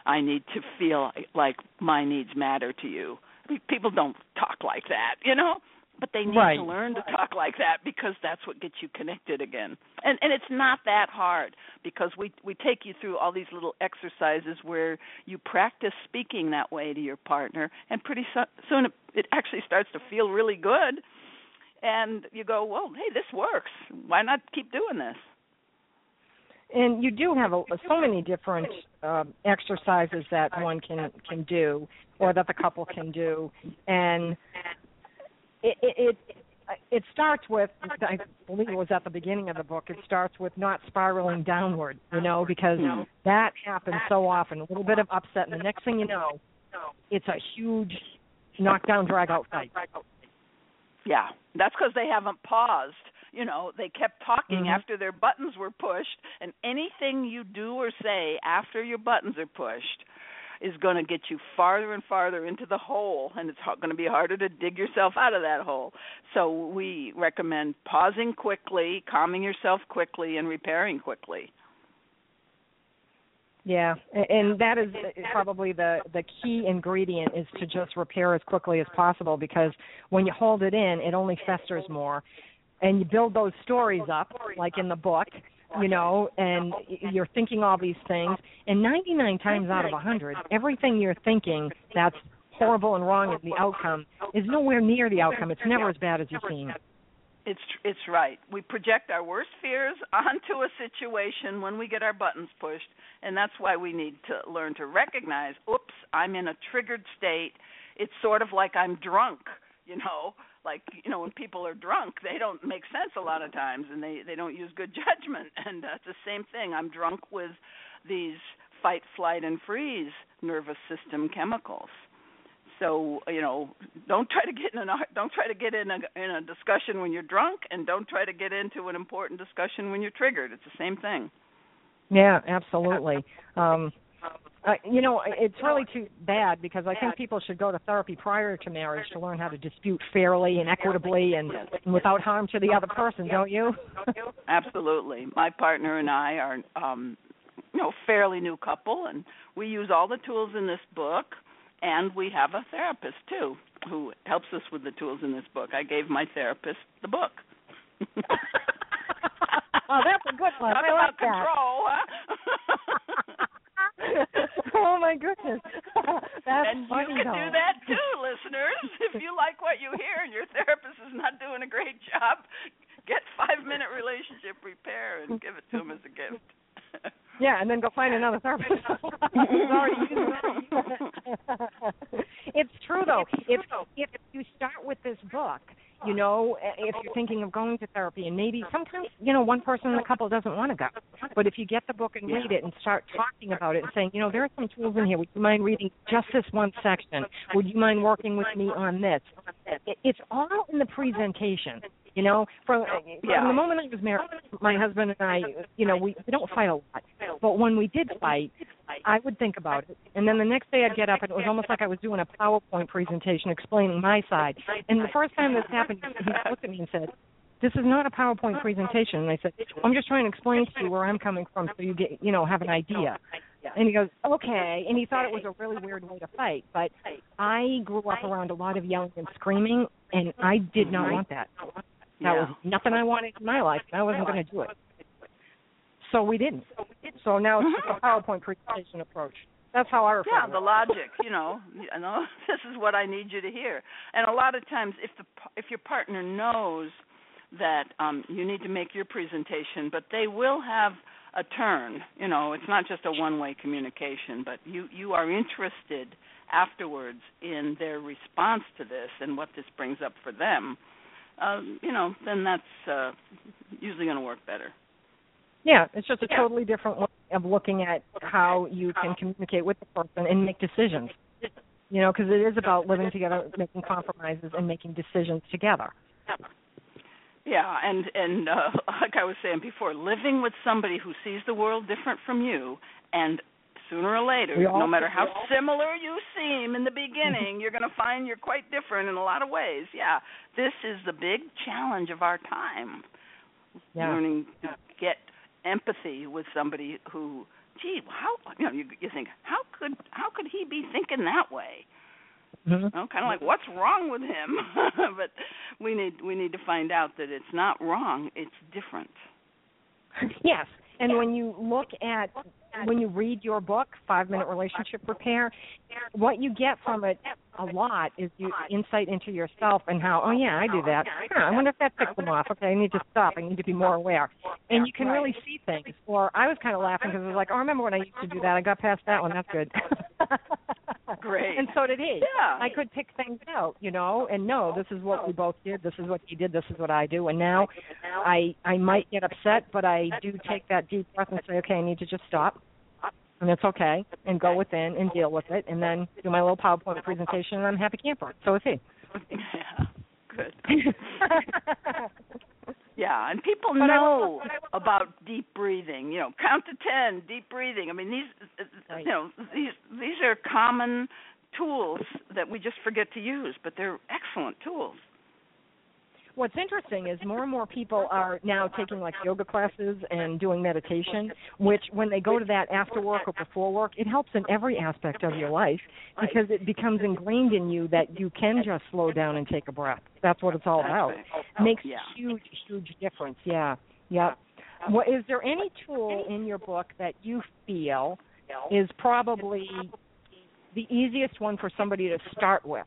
i need to feel like my needs matter to you. People don't talk like that you know but they need right. to learn to talk like that because that's what gets you connected again. And and it's not that hard because we we take you through all these little exercises where you practice speaking that way to your partner and pretty so, soon it, it actually starts to feel really good. And you go well hey this works. Why not keep doing this? And you do have a, so many different uh, exercises that one can can do or that the couple can do. And it, it it it starts with I believe it was at the beginning of the book. It starts with not spiraling downward, you know, because that happens so often. A little bit of upset, and the next thing you know, it's a huge knockdown, drag out fight. Yeah, that's because they haven't paused. You know, they kept talking mm-hmm. after their buttons were pushed, and anything you do or say after your buttons are pushed is going to get you farther and farther into the hole, and it's going to be harder to dig yourself out of that hole. So we recommend pausing quickly, calming yourself quickly, and repairing quickly. Yeah, and that is probably the the key ingredient is to just repair as quickly as possible because when you hold it in, it only festers more. And you build those stories up, like in the book, you know, and you're thinking all these things. And 99 times out of 100, everything you're thinking that's horrible and wrong in the outcome is nowhere near the outcome. It's never as bad as you seem. It's it's right. We project our worst fears onto a situation when we get our buttons pushed, and that's why we need to learn to recognize, oops, I'm in a triggered state. It's sort of like I'm drunk, you know like you know when people are drunk they don't make sense a lot of times and they they don't use good <laughs> judgment. And uh, it's the same thing. I'm drunk with these fight flight and freeze nervous system chemicals. So you know don't try to get in a don't try to get in a in a discussion when you're drunk and don't try to get into an important discussion when you're triggered. It's the same thing. Yeah absolutely. Um uh, you know, it's really too bad because I think people should go to therapy prior to marriage to learn how to dispute fairly and equitably and, and without harm to the other person, don't you? <laughs> Absolutely. My partner and I are um you know, fairly new couple and we use all the tools in this book and we have a therapist too who helps us with the tools in this book. I gave my therapist the book. <laughs> oh, that's a good one. <laughs> Talk I about like that. control, huh? oh my goodness, that's and funny you can though. do that too, listeners. <laughs> If you like what you hear and your therapist is not doing a great job, get five minute relationship repair and give it to him as a gift. <laughs> Yeah, and then go find another therapist. <laughs> Sorry, it's true though. You start with this book, you know, if you're thinking of going to therapy, and maybe sometimes you know one person in the couple doesn't want to go, but if you get the book and read it and start talking about it and saying, you know, there are some tools in here. Would you mind reading just this one section? Would you mind working with me on this? It's all in the presentation. You know, from, uh, Yeah. from the moment I was married, my husband and I, you know, we, we don't fight a lot. But when we did fight, I would think about it. And then the next day I'd get up and it was almost like I was doing a PowerPoint presentation explaining my side. And the first time this happened, he looked at me and said, this is not a PowerPoint presentation. And I said, I'm just trying to explain to you where I'm coming from so you get, you know, have an idea. And he goes, okay. And he thought it was a really weird way to fight. But I grew up around a lot of yelling and screaming, and I did not want that. That was nothing I wanted in my life. and I wasn't going to do it. So we didn't. So now it's just a PowerPoint presentation approach. That's how I refer yeah, to the it. logic, you know, you know, <laughs> this is what I need you to hear. And a lot of times, if the if your partner knows that um you need to make your presentation, but they will have a turn. You know, it's not just a one-way communication, but you you are interested afterwards in their response to this and what this brings up for them. Um, you know, then that's uh, usually going to work better. Yeah, it's just a totally different way of looking at how you can communicate with the person and make decisions. You know, because it is about living together, making compromises, and making decisions together. Yeah, and and uh, <laughs> like I was saying before, living with somebody who sees the world different from you, and sooner or later, no matter how similar you seem in the beginning, you're going to find you're quite different in a lot of ways. Yeah, this is the big challenge of our time. Yeah. Learning empathy with somebody who, gee, how you know you you think how could how could he be thinking that way? hmm You know, kind of like what's wrong with him? <laughs> but we need we need to find out that it's not wrong; it's different. Yes, and when you look at when you read your book, Five Minute Relationship Repair, what you get from it a lot is you insight into yourself and how, oh yeah, I do that. Huh, I wonder if that ticks them off. Okay, I need to stop. I need to be more aware. And you can really see things. Or I was kind of laughing because I was like, oh, I remember when I used to do that. I got past that one. That's good. <laughs> Great. And so did he. Yeah. I could pick things out, you know, and no, this is what we both did. This is what he did. This is what I do. And now, I I might get upset, but I do take that deep breath and say, okay, I need to just stop, and it's okay, and go within and deal with it, and then do my little PowerPoint presentation, and I'm happy camper. So is he. Yeah, good. <laughs> Yeah, and people But know will- about deep breathing. You know, count to ten, deep breathing. I mean, these, Right. you know, these these are common tools that we just forget to use, but they're excellent tools. What's interesting is more and more people are now taking like yoga classes and doing meditation, which when they go to that after work or before work, it helps in every aspect of your life because it becomes ingrained in you that you can just slow down and take a breath. That's what it's all about. Makes a huge, huge difference. Yeah. Yep. is there any tool in your book that you feel is probably the easiest one for somebody to start with?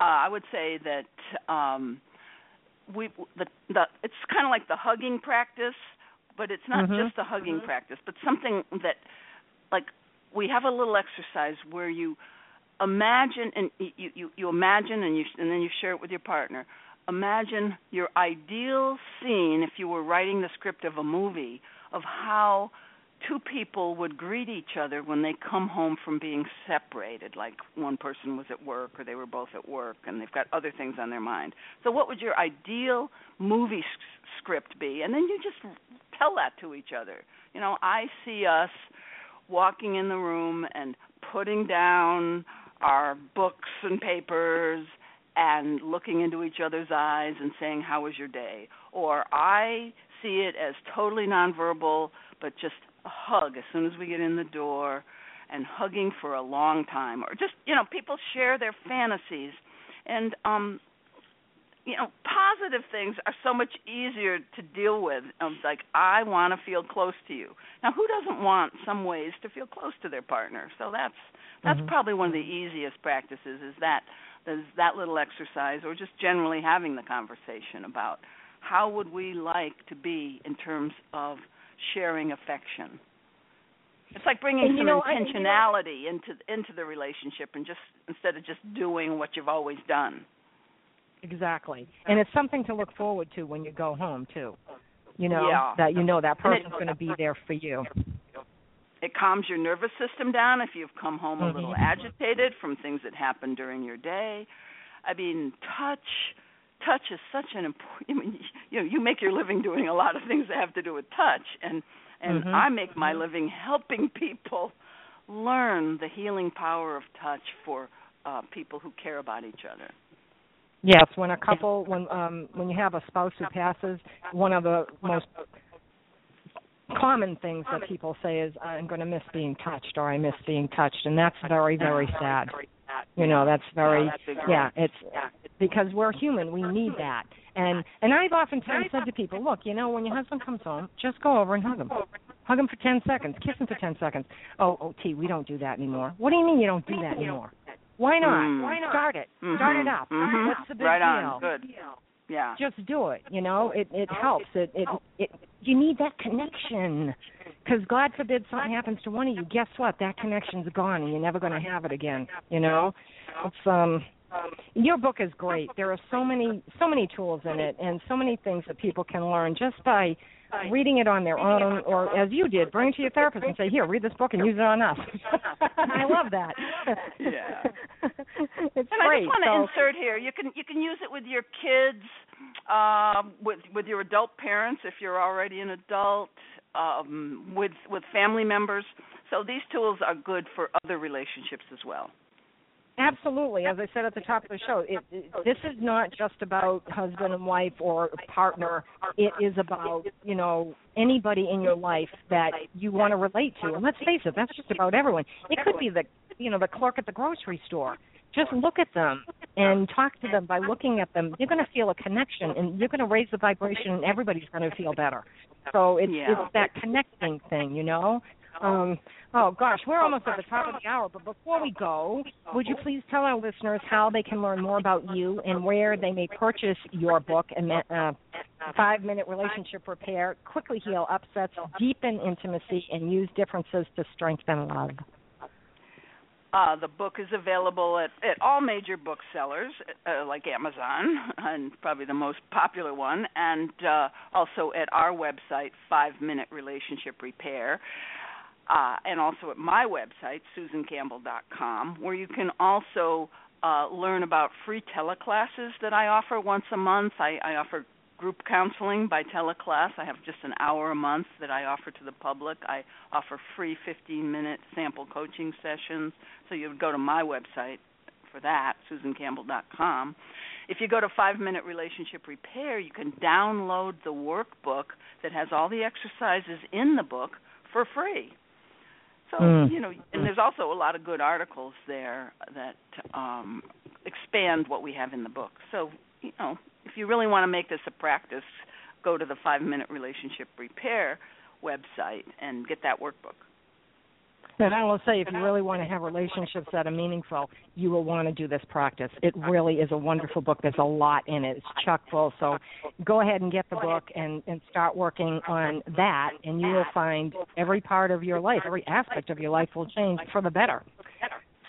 Uh, I would say that um, we the the it's kind of like the hugging practice, but it's not Mhm. just the hugging practice, but something that like we have a little exercise where you imagine and you you, you imagine and you and then you share it with your partner. Imagine your ideal scene if you were writing the script of a movie of how two people would greet each other when they come home from being separated like one person was at work or they were both at work and they've got other things on their mind. So what would your ideal movie s- script be? And then you just tell that to each other. You know i see us walking in the room and putting down our books and papers and looking into each other's eyes and saying how was your day? Or i see it as totally nonverbal but just a hug as soon as we get in the door and hugging for a long time or just you know people share their fantasies and um you know, positive things are so much easier to deal with. Um, like I want to feel close to you. Now, who doesn't want some ways to feel close to their partner? So that's that's Mhm. probably one of the easiest practices. Is that is that little exercise, or just generally having the conversation about how would we like to be in terms of sharing affection. It's like bringing And, you some know, I- intentionality into into the relationship, and just instead of just doing what you've always done. Exactly. And it's something to look forward to when you go home too. You know Yeah. that you know that person's going to be there for you. It calms your nervous system down if you've come home a little Mhm. agitated from things that happened during your day. I mean, touch touch is such an important <laughs> I mean, you know, you make your living doing a lot of things that have to do with touch and and Mhm. I make my living helping <laughs> people learn the healing power of touch for uh people who care about each other. Yes, when a couple when um when you have a spouse who passes, one of the most common things that people say is I'm going to miss being touched or I miss being touched and that's very very sad. You know, that's very yeah, it's because we're human, we need that. And and I've oftentimes said to people, look, you know, when your husband comes home, just go over and hug him. Hug him for 10 seconds, kiss him for 10 seconds. Oh, oh, T, we don't do that anymore. What do you mean you don't do that anymore? Why not? Mm. Why not? Start it. Start it up. Mhm. What's the big right deal? on. Good. Yeah. Just do it. You know, it it helps. It it it. You need that connection, because God forbid something happens to one of you. Guess what? That connection's gone, and you're never going to have it again. You know, it's um. Your book is great. There are so many so many tools in it, and so many things that people can learn just by reading it on their own, or as you did, bring it to your therapist and say, "Here, read this book and use it on us." <laughs> I love that. <laughs> Yeah. <laughs> it's And I just want to so, insert here. You can you can use it with your kids, um, with with your adult parents if you're already an adult, um, with with family members. So these tools are good for other relationships as well. Absolutely. As I said at the top of the show, it, it, this is not just about husband and wife or partner. It is about, you know, anybody in your life that you want to relate to. And let's face it, that's just about everyone. It could be the, you know, the clerk at the grocery store. Just look at them and talk to them by looking at them. You're going to feel a connection and you're going to raise the vibration and everybody's going to feel better. So it's Yeah. it's that connecting thing, you know. Um, oh gosh, we're almost at the top of the hour, but before we go, would you please tell our listeners how they can learn more about you and where they may purchase your book uh, Five Minute Relationship Repair, Quickly Heal Upsets, Deepen Intimacy, and Use Differences to Strengthen Love? Uh, the book is available at, at all major booksellers, uh, like Amazon, and probably the most popular one, and uh, also at our website, Five Minute Relationship Repair, uh, and also at my website, SusanCampbell.com, where you can also uh, learn about free teleclasses that I offer once a month. I, I offer group counseling by teleclass. I have just an hour a month that I offer to the public. I offer free 15 minute sample coaching sessions. So you would go to my website for that, susancampbell.com. If you go to 5 Minute Relationship Repair, you can download the workbook that has all the exercises in the book for free. So, Mm. you know, and there's also a lot of good articles there that um expand what we have in the book. So, you know, if you really want to make this a practice, go to the 5 Minute Relationship Repair website and get that workbook. And I will say, if you really want to have relationships that are meaningful, you will want to do this practice. It really is a wonderful book. There's a lot in it. It's chock full. So go ahead and get the book and, and start working on that, and you will find every part of your life, every aspect of your life will change for the better.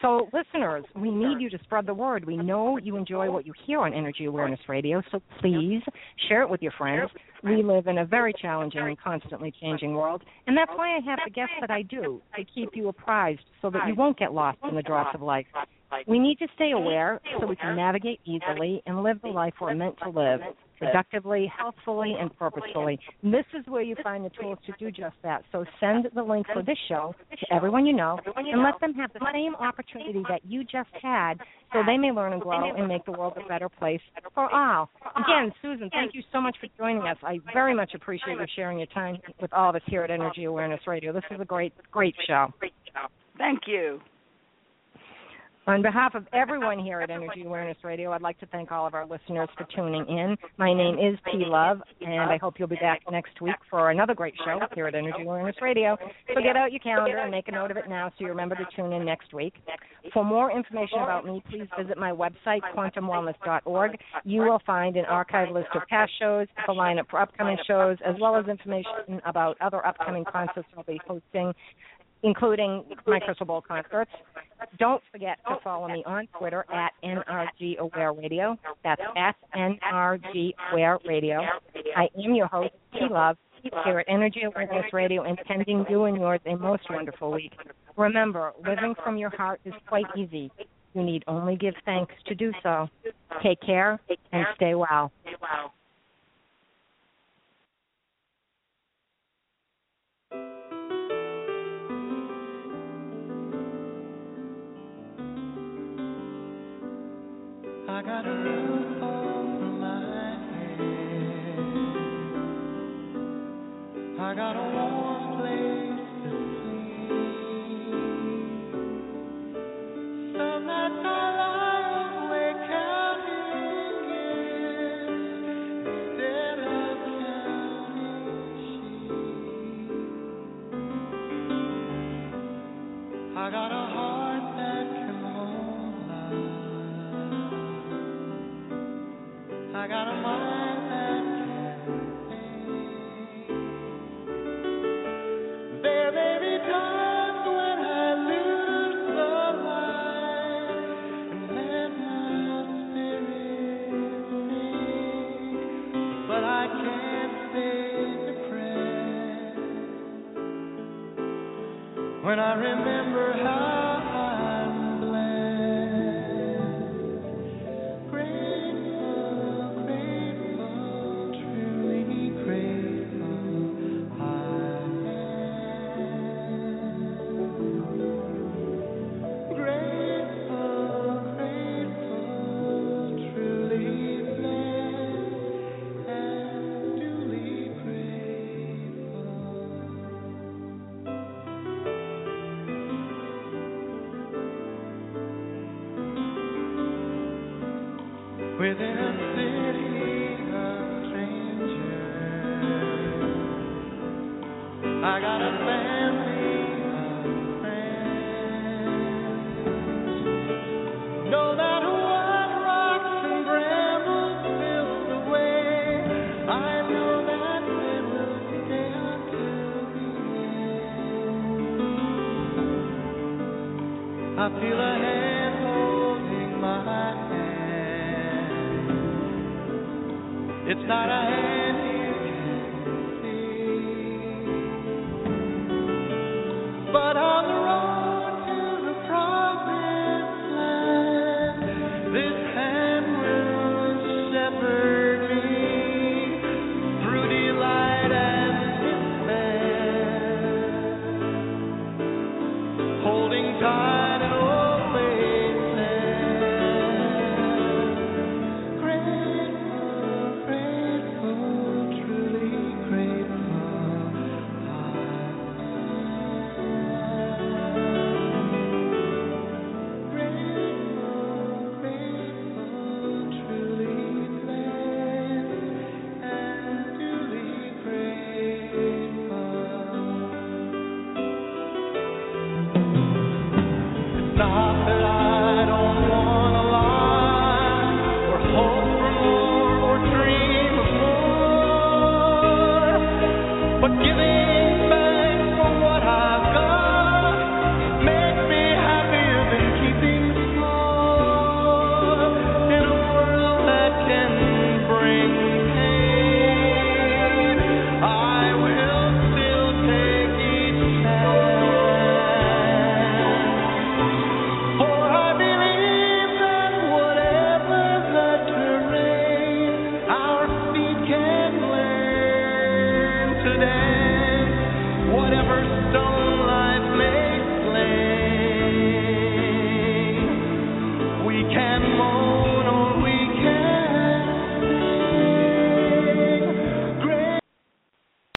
So, listeners, we need you to spread the word. We know you enjoy what you hear on Energy Awareness Radio, so please share it with your friends. We live in a very challenging and constantly changing world, and that's why I have the guests that I do to keep you apprised so that you won't get lost in the drops of life. We need to stay aware so we can navigate easily and live the life we're meant to live productively, healthfully, and purposefully. This is where you find the tools to do just that. So send the link for this show to everyone you know and let them have the same opportunity that you just had so they may learn and grow and make the world a better place for all. Again, Susan, thank you so much for joining us. I very much appreciate you sharing your time with all of us here at Energy Awareness Radio. This is a great, great show. Thank you. On behalf of everyone here at Energy Awareness Radio, I'd like to thank all of our listeners for tuning in. My name is T Love, and I hope you'll be back next week for another great show here at Energy Awareness Radio. So get out your calendar and make a note of it now so you remember to tune in next week. For more information about me, please visit my website, quantumwellness.org. You will find an archive list of past shows, the lineup for upcoming shows, as well as information about other upcoming concerts I'll be hosting including my crystal bowl concerts. Don't forget to follow me on Twitter at NRG Aware Radio. That's S N R G Aware Radio. I am your host, T Love, here at Energy Awareness Radio, intending you and yours a most wonderful week. Remember, living from your heart is quite easy. You need only give thanks to do so. Take care and stay well. I got a warm remember It's not a